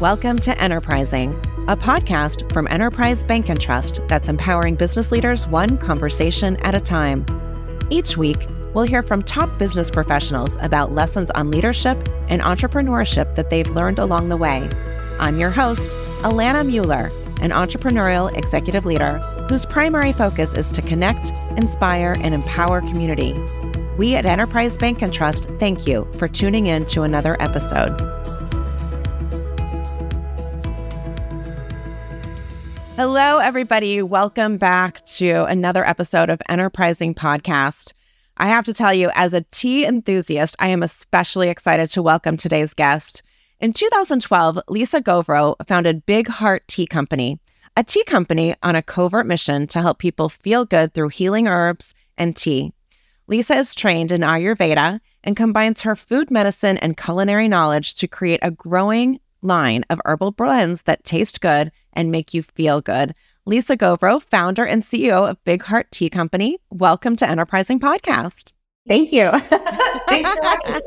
Welcome to Enterprising, a podcast from Enterprise Bank and Trust that's empowering business leaders one conversation at a time. Each week, we'll hear from top business professionals about lessons on leadership and entrepreneurship that they've learned along the way. I'm your host, Alana Muller, an entrepreneurial executive leader whose primary focus is to connect, inspire, and empower community. We at Enterprise Bank and Trust thank you for tuning in to another episode. Hello, everybody. Welcome back to another episode of Enterprising Podcast. I have to tell you, as a tea enthusiast, I am especially excited to welcome today's guest. In 2012, Lisa Govro founded Big Heart Tea Company, a tea company on a covert mission to help people feel good through healing herbs and tea. Lisa is trained in Ayurveda and combines her food medicine and culinary knowledge to create a growing line of herbal blends that taste good and make you feel good. Lisa Govro, founder and CEO of Big Heart Tea Company. Welcome to Enterprising Podcast. Thank you. Thanks for having me.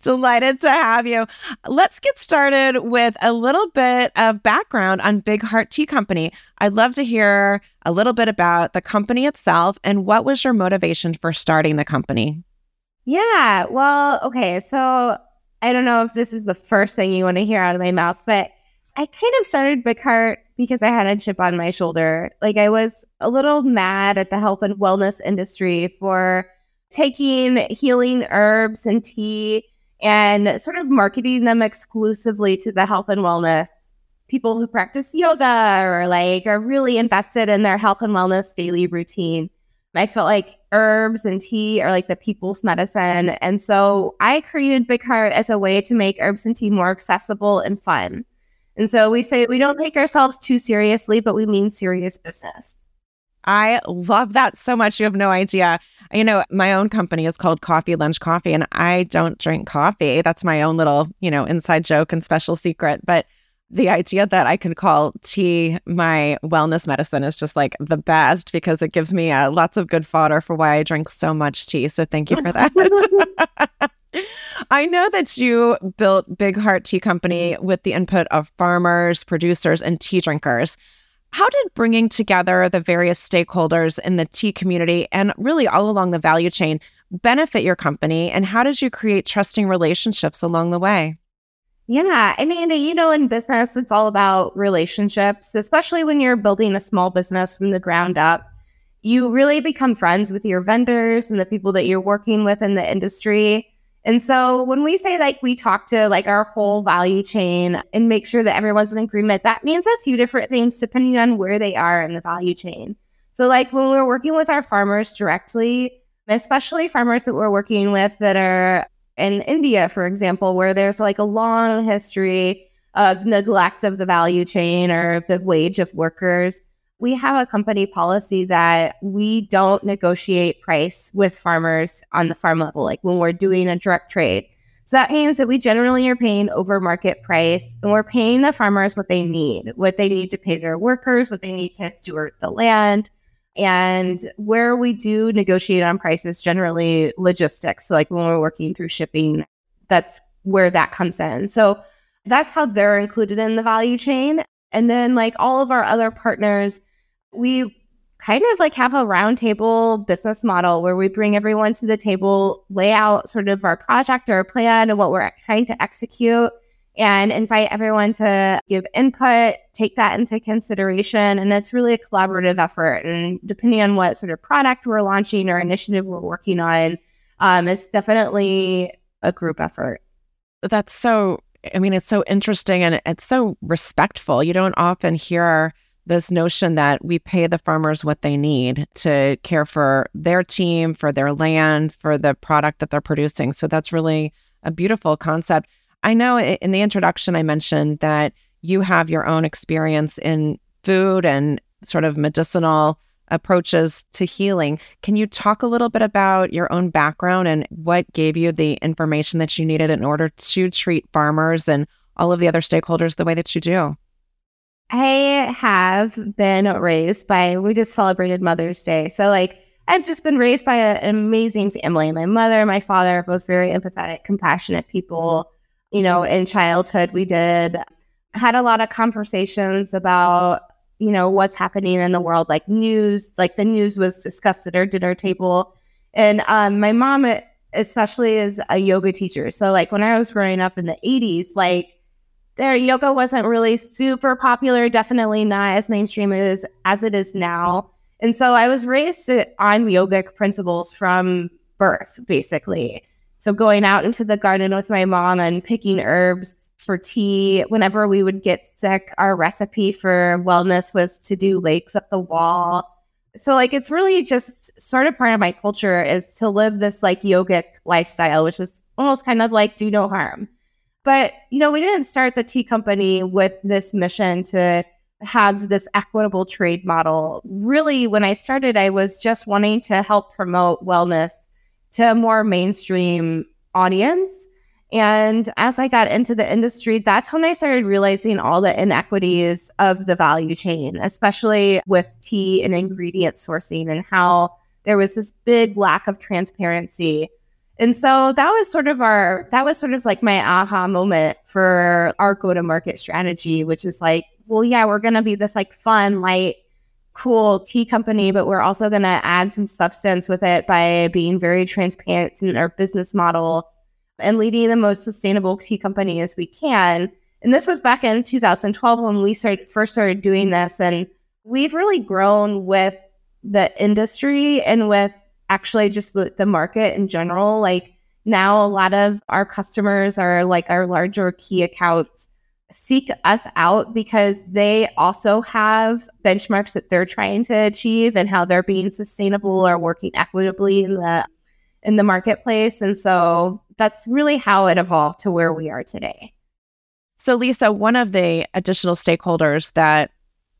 Delighted to have you. Let's get started with a little bit of background on Big Heart Tea Company. I'd love to hear a little bit about the company itself and what was your motivation for starting the company? Yeah, well, okay. So I don't know if this is the first thing you want to hear out of my mouth, but I kind of started Big Heart because I had a chip on my shoulder. Like I was a little mad at the health and wellness industry for taking healing herbs and tea and sort of marketing them exclusively to the health and wellness people who practice yoga or like are really invested in their health and wellness daily routine. I felt like herbs and tea are like the people's medicine. And so I created Big Heart as a way to make herbs and tea more accessible and fun. And so we say we don't take ourselves too seriously, but we mean serious business. I love that so much. You have no idea. You know, my own company is called Coffee Lunch Coffee, and I don't drink coffee. That's my own little, you know, inside joke and special secret. But the idea that I can call tea my wellness medicine is just like the best because it gives me uh, lots of good fodder for why I drink so much tea. So thank you for that. I know that you built Big Heart Tea Company with the input of farmers, producers, and tea drinkers. How did bringing together the various stakeholders in the tea community and really all along the value chain benefit your company? And how did you create trusting relationships along the way? Yeah. I mean, you know, in business, it's all about relationships, especially when you're building a small business from the ground up. You really become friends with your vendors and the people that you're working with in the industry. And so when we say like we talk to like our whole value chain and make sure that everyone's in agreement, that means a few different things depending on where they are in the value chain. So like when we're working with our farmers directly, especially farmers that we're working with that are in India, for example, where there's like a long history of neglect of the value chain or of the wage of workers. We have a company policy that we don't negotiate price with farmers on the farm level, like when we're doing a direct trade. So that means that we generally are paying over market price and we're paying the farmers what they need, what they need to pay their workers, what they need to steward the land, and where we do negotiate on prices, generally logistics. So, like when we're working through shipping, that's where that comes in. So, that's how they're included in the value chain. And then, like all of our other partners, we kind of like have a roundtable business model where we bring everyone to the table, lay out sort of our project or our plan and what we're trying to execute and invite everyone to give input, take that into consideration. And it's really a collaborative effort. And depending on what sort of product we're launching or initiative we're working on, um, it's definitely a group effort. That's so, I mean, it's so interesting and it's so respectful. You don't often hear this notion that we pay the farmers what they need to care for their team, for their land, for the product that they're producing. So that's really a beautiful concept. I know in the introduction I mentioned that you have your own experience in food and sort of medicinal approaches to healing. Can you talk a little bit about your own background and what gave you the information that you needed in order to treat farmers and all of the other stakeholders the way that you do? I have been raised by, we just celebrated Mother's Day. So, like, I've just been raised by a, an amazing family. My mother, my father, both very empathetic, compassionate people you know, in childhood, we did had a lot of conversations about, you know, what's happening in the world, like news, like the news was discussed at our dinner table. And um, my mom, especially, is a yoga teacher. So, like, when I was growing up in the 80s, like, their yoga wasn't really super popular, definitely not as mainstream as, as it is now. And so I was raised on yogic principles from birth, basically. So going out into the garden with my mom and picking herbs for tea. Whenever we would get sick, our recipe for wellness was to do legs up the wall. So like it's really just sort of part of my culture is to live this like yogic lifestyle, which is almost kind of like do no harm. But you know, we didn't start the tea company with this mission to have this equitable trade model. Really, when I started, I was just wanting to help promote wellness to a more mainstream audience. And as I got into the industry, that's when I started realizing all the inequities of the value chain, especially with tea and ingredient sourcing and how there was this big lack of transparency. And so that was sort of our, that was sort of like my aha moment for our go to market strategy, which is like, well, yeah, we're going to be this like fun, light, cool tea company, but we're also going to add some substance with it by being very transparent in our business model and leading the most sustainable tea company as we can. And this was back in 2012 when we started first started doing this. And we've really grown with the industry and with actually just the, the market in general. Like now a lot of our customers are like our larger key accounts seek us out because they also have benchmarks that they're trying to achieve and how they're being sustainable or working equitably in the in the marketplace. And so that's really how it evolved to where we are today. So lisa one of the additional stakeholders that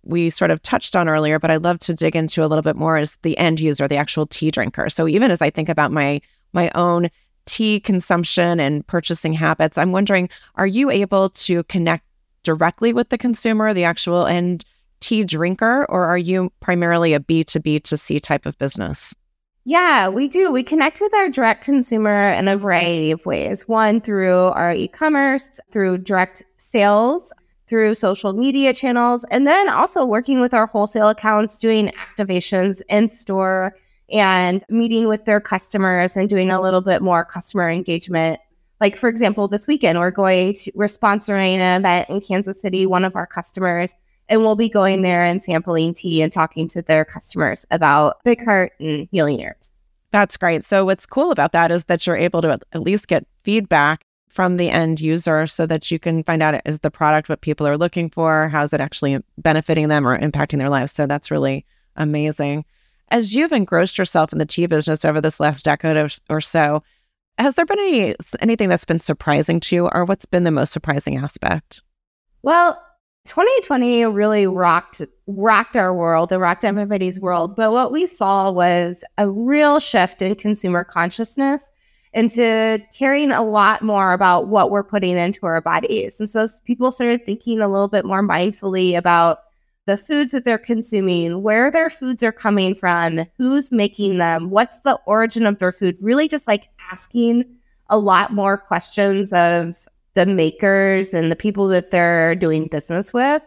we sort of touched on earlier but i'd love to dig into a little bit more is the end user the actual tea drinker. So even as i think about my my own tea consumption and purchasing habits, I'm wondering are you able to connect directly with the consumer, the actual end tea drinker, or are you primarily a B2B to C type of business? Yeah, we do. We connect with our direct consumer in a variety of ways. One, through our e commerce, through direct sales, through social media channels, and then also working with our wholesale accounts, doing activations in store and meeting with their customers and doing a little bit more customer engagement. Like for example, this weekend we're going to we're sponsoring an event in Kansas City, one of our customers, and we'll be going there and sampling tea and talking to their customers about Big Heart and healing herbs. That's great. So what's cool about that is that you're able to at least get feedback from the end user so that you can find out is the product what people are looking for, how's it actually benefiting them or impacting their lives. So that's really amazing. As you've engrossed yourself in the tea business over this last decade or, or so, has there been any anything that's been surprising to you, or what's been the most surprising aspect? Well, 2020 really rocked rocked our world, it rocked everybody's world. But what we saw was a real shift in consumer consciousness into caring a lot more about what we're putting into our bodies. And so people started thinking a little bit more mindfully about the foods that they're consuming, where their foods are coming from, who's making them, what's the origin of their food, really just like asking a lot more questions of the makers and the people that they're doing business with.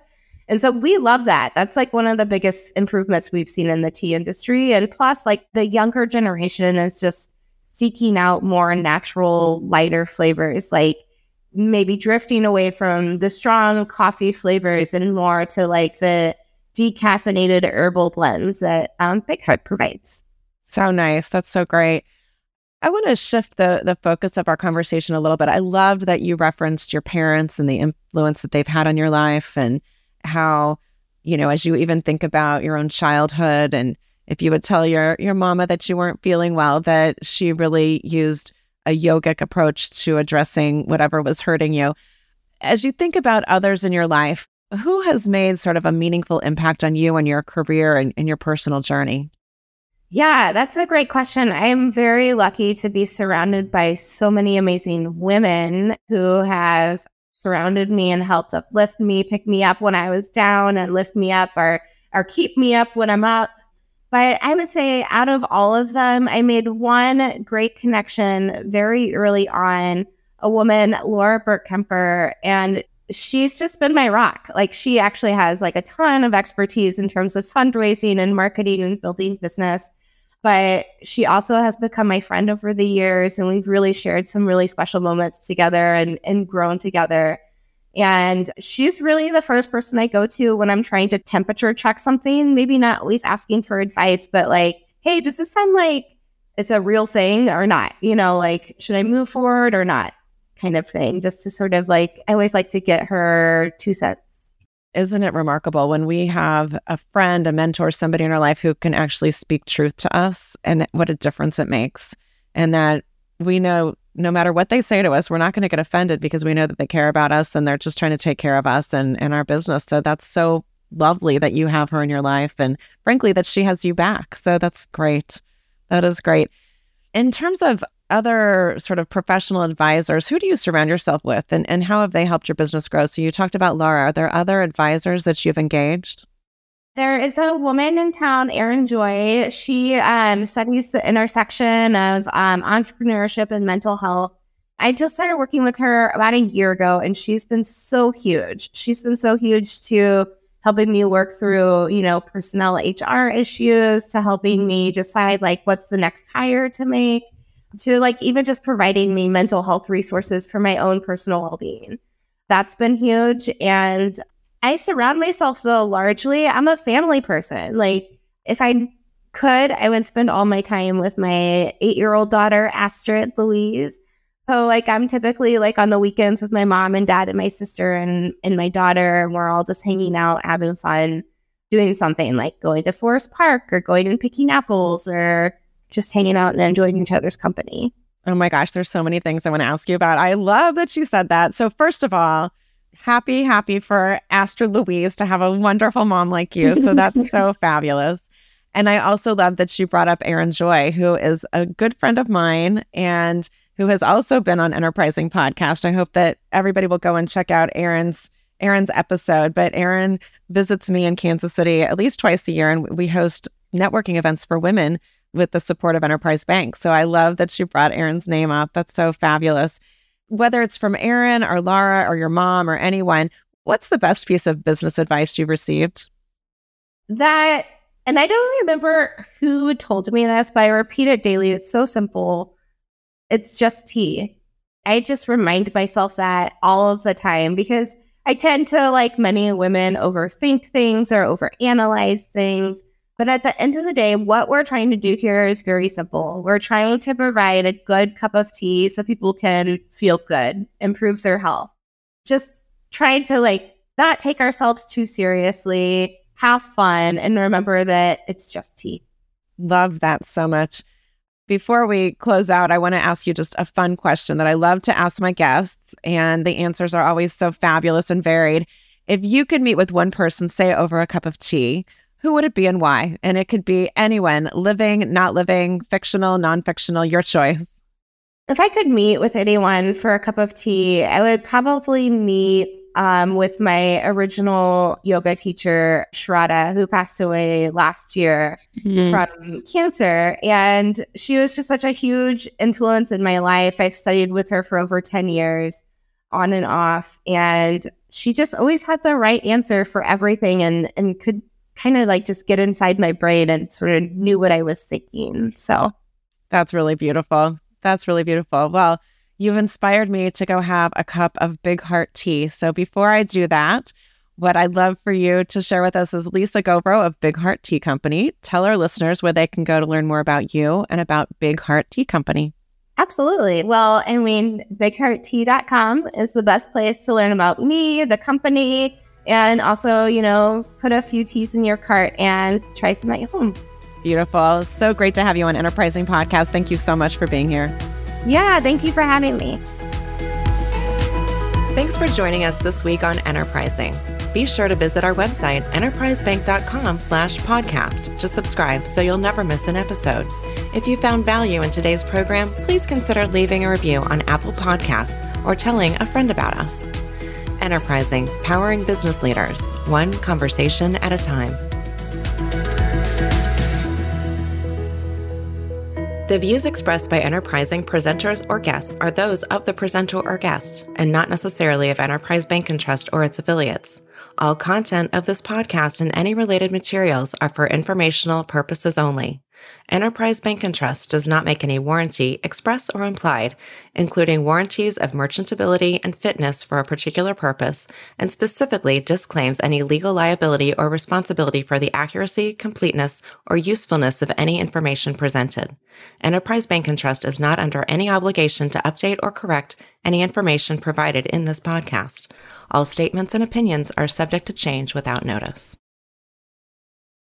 And so we love that. That's like one of the biggest improvements we've seen in the tea industry. And plus, like the younger generation is just seeking out more natural, lighter flavors. Like maybe drifting away from the strong coffee flavors and more to like the decaffeinated herbal blends that um, Big Heart provides. So nice. That's so great. I want to shift the the focus of our conversation a little bit. I loved that you referenced your parents and the influence that they've had on your life and how, you know, as you even think about your own childhood and if you would tell your your mama that you weren't feeling well, that she really used a yogic approach to addressing whatever was hurting you. As you think about others in your life, who has made sort of a meaningful impact on you and your career and, and your personal journey? Yeah, that's a great question. I am very lucky to be surrounded by so many amazing women who have surrounded me and helped uplift me, pick me up when I was down and lift me up or or keep me up when I'm up. But I would say out of all of them, I made one great connection very early on, a woman, Laura Burke Kemper. And she's just been my rock. Like she actually has like a ton of expertise in terms of fundraising and marketing and building business. But she also has become my friend over the years and we've really shared some really special moments together and, and grown together. And she's really the first person I go to when I'm trying to temperature check something, maybe not always asking for advice, but like, hey, does this sound like it's a real thing or not? You know, like, should I move forward or not? Kind of thing, just to sort of like, I always like to get her two cents. Isn't it remarkable when we have a friend, a mentor, somebody in our life who can actually speak truth to us and what a difference it makes? And that we know no matter what they say to us, we're not going to get offended because we know that they care about us and they're just trying to take care of us and, and our business. So that's so lovely that you have her in your life and frankly that she has you back. So that's great. That is great. In terms of other sort of professional advisors, who do you surround yourself with and, and how have they helped your business grow? So you talked about Laura. Are there other advisors that you've engaged? There is a woman in town, Erin Joy. She um, studies the intersection of um, entrepreneurship and mental health. I just started working with her about a year ago, and she's been so huge. She's been so huge to helping me work through, you know, personnel HR issues, to helping me decide like what's the next hire to make, to like even just providing me mental health resources for my own personal well being. That's been huge. And I surround myself though largely, I'm a family person. Like if I could, I would spend all my time with my eight year old daughter, Astrid Louise. So like I'm typically like on the weekends with my mom and dad and my sister and and my daughter, and we're all just hanging out, having fun, doing something like going to Forest Park or going and picking apples or just hanging out and enjoying each other's company. Oh my gosh, there's so many things I want to ask you about. I love that you said that. So first of all, happy, happy for Astrid Louise to have a wonderful mom like you. So that's so fabulous. And I also love that she brought up Erin Joy, who is a good friend of mine and who has also been on Enterprising Podcast. I hope that everybody will go and check out Erin's Erin's episode. But Erin visits me in Kansas City at least twice a year, and we host networking events for women with the support of Enterprise Bank. So I love that she brought Erin's name up. That's so fabulous. Whether it's from Erin or Laura or your mom or anyone, what's the best piece of business advice you've received? That, and I don't remember who told me this, but I repeat it daily. It's so simple it's just tea. I just remind myself that all of the time because I tend to, like many women, overthink things or overanalyze things. But at the end of the day, what we're trying to do here is very simple. We're trying to provide a good cup of tea so people can feel good, improve their health. Just trying to like not take ourselves too seriously, have fun, and remember that it's just tea. Love that so much. Before we close out, I want to ask you just a fun question that I love to ask my guests, and the answers are always so fabulous and varied. If you could meet with one person, say over a cup of tea, who would it be and why? And it could be anyone, living, not living, fictional, non fictional, your choice. If I could meet with anyone for a cup of tea, I would probably meet um, with my original yoga teacher, Shraddha, who passed away last year mm-hmm. from cancer. And she was just such a huge influence in my life. I've studied with her for over 10 years, on and off. And she just always had the right answer for everything and, and could kind of like just get inside my brain and sort of knew what I was thinking. So that's really beautiful. That's really beautiful. Well, You've inspired me to go have a cup of Big Heart tea. So before I do that, what I'd love for you to share with us is Lisa Govro of Big Heart Tea Company. Tell our listeners where they can go to learn more about you and about Big Heart Tea Company. Absolutely. Well, I mean, bighearttea.com is the best place to learn about me, the company, and also, you know, put a few teas in your cart and try some at home. Beautiful. So great to have you on Enterprising Podcast. Thank you so much for being here. Yeah, thank you for having me. Thanks for joining us this week on Enterprising. Be sure to visit our website, enterprisebank.com slash podcast to subscribe so you'll never miss an episode. If you found value in today's program, please consider leaving a review on Apple Podcasts or telling a friend about us. Enterprising, powering business leaders, one conversation at a time. The views expressed by Enterprising presenters or guests are those of the presenter or guest, and not necessarily of Enterprise Bank and Trust or its affiliates. All content of this podcast and any related materials are for informational purposes only. Enterprise Bank and Trust does not make any warranty, express or implied, including warranties of merchantability and fitness for a particular purpose, and specifically disclaims any legal liability or responsibility for the accuracy, completeness, or usefulness of any information presented. Enterprise Bank and Trust is not under any obligation to update or correct any information provided in this podcast. All statements and opinions are subject to change without notice.